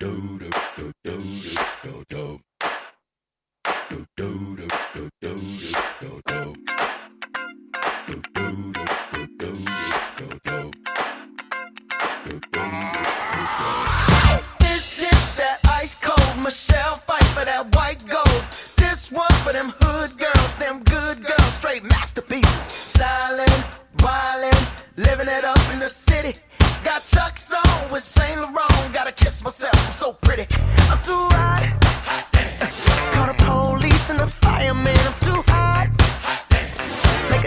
This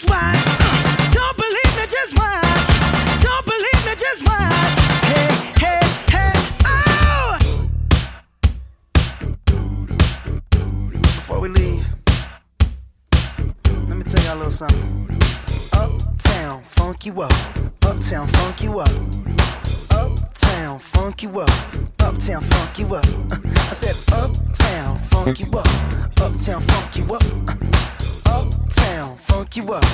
just watch. Don't believe me, just watch. Don't believe me, just watch. Hey, hey, hey, oh! Before we leave, let me tell y'all a little something. Uptown, funk you up. Uptown, funk you up. Uptown, funk you up. Uptown, funk you up. Uh, I said, Uptown, funk you up. Uptown, funk you up. Uh, Uptown, funk you up.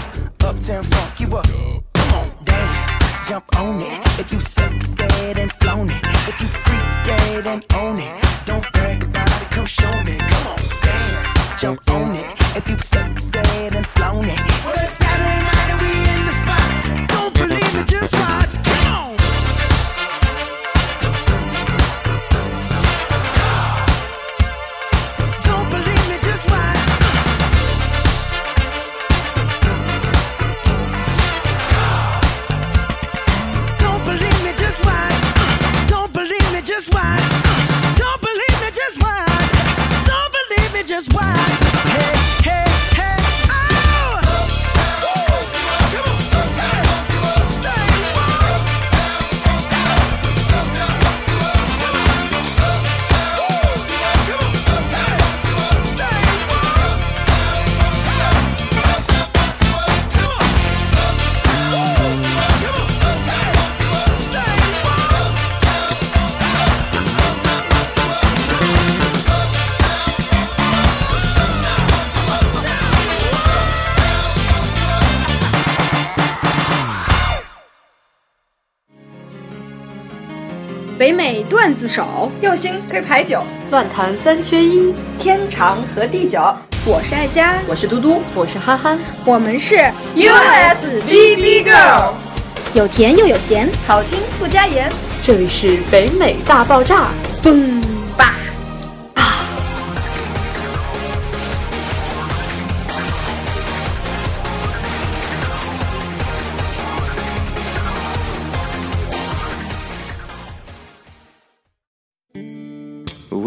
Uptown, funk you up. Come on, dance, jump on it. If you sexed and flown it. If you freak dead and own it. Don't brag about it, come show 美段子手，右星推牌九，乱弹三缺一，天长和地久。我是爱佳，我是嘟嘟，我是憨憨，我们是 USBB Girl，有甜又有咸，好听不加盐。这里是北美大爆炸，嘣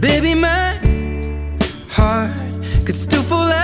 Baby, my heart could still fall out.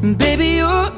Baby, you're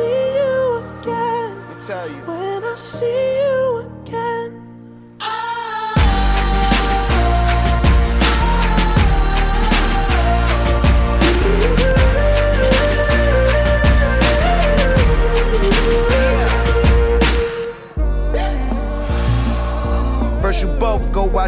see you again. Let me tell you. When I see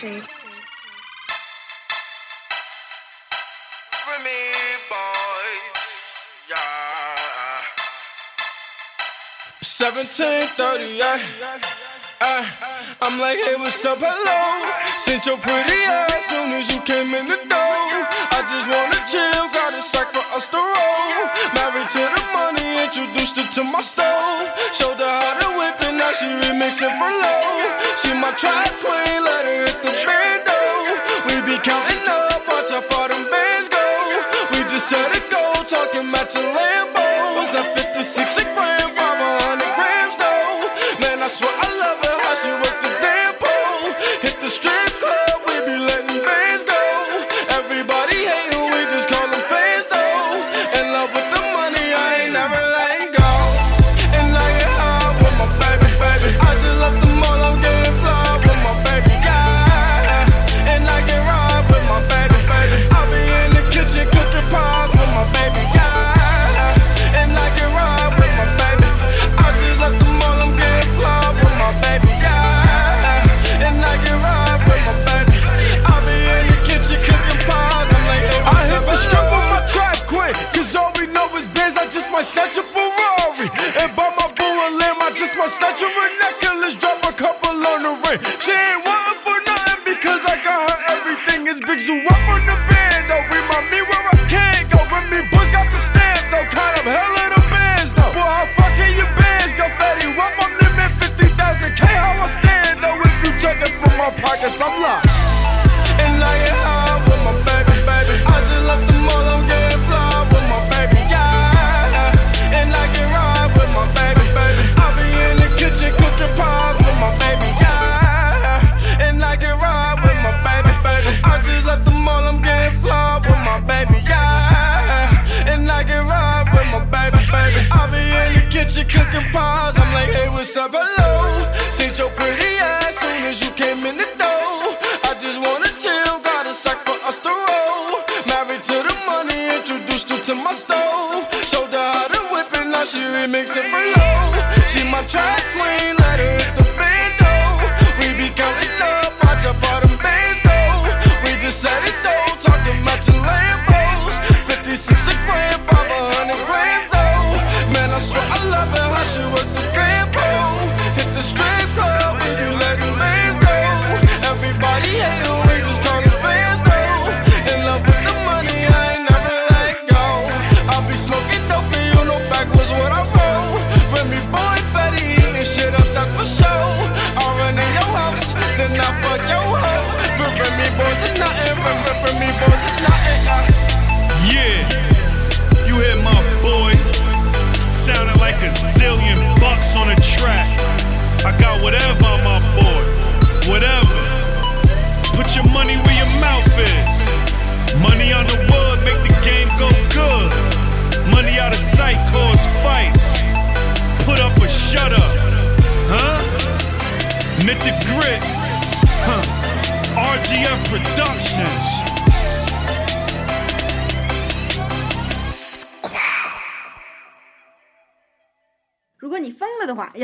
production. me, boy. Yeah. 1738. Uh, I'm like, hey, what's up? Hello. Sent your pretty ass soon as you came in the door. I just wanna chill, got a sack for us to roll. Married to the money, introduced her to my stove. Showed her how to whip it, now she remixing for low. She my trap queen, let her talking matching Lambos. At 56 a gram, 500 grams though. Man, I swear I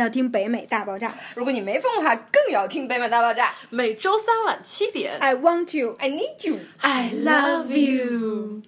要听北美大爆炸。如果你没疯的话更要听北美大爆炸。每周三晚七点。I want you i need you i love you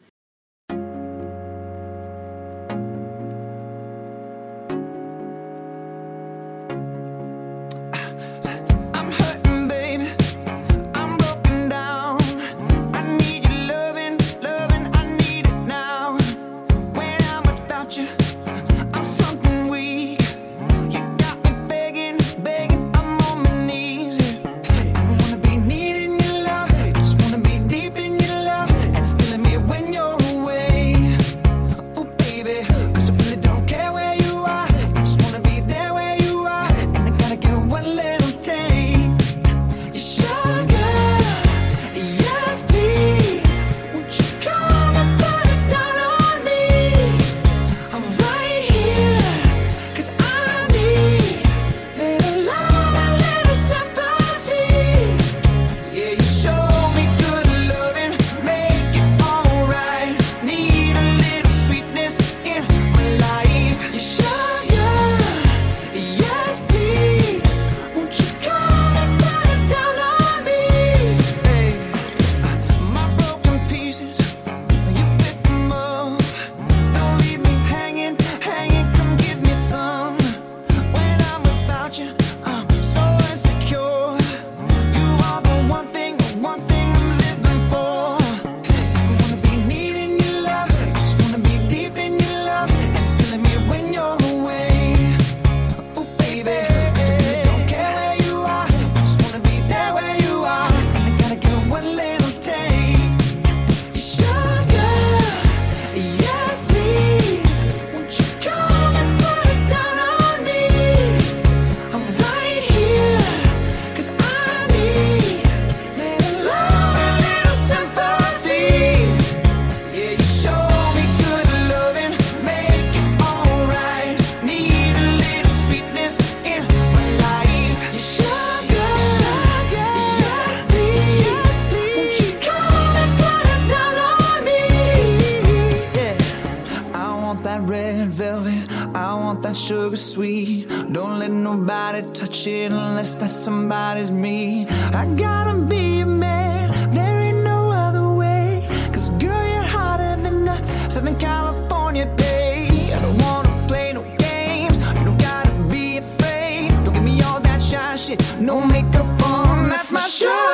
shit unless that somebody's me. I gotta be a man, there ain't no other way. Cause girl, you're hotter than a Southern California day. I don't wanna play no games, you don't gotta be afraid. Don't give me all that shy shit, no makeup on, that's my show.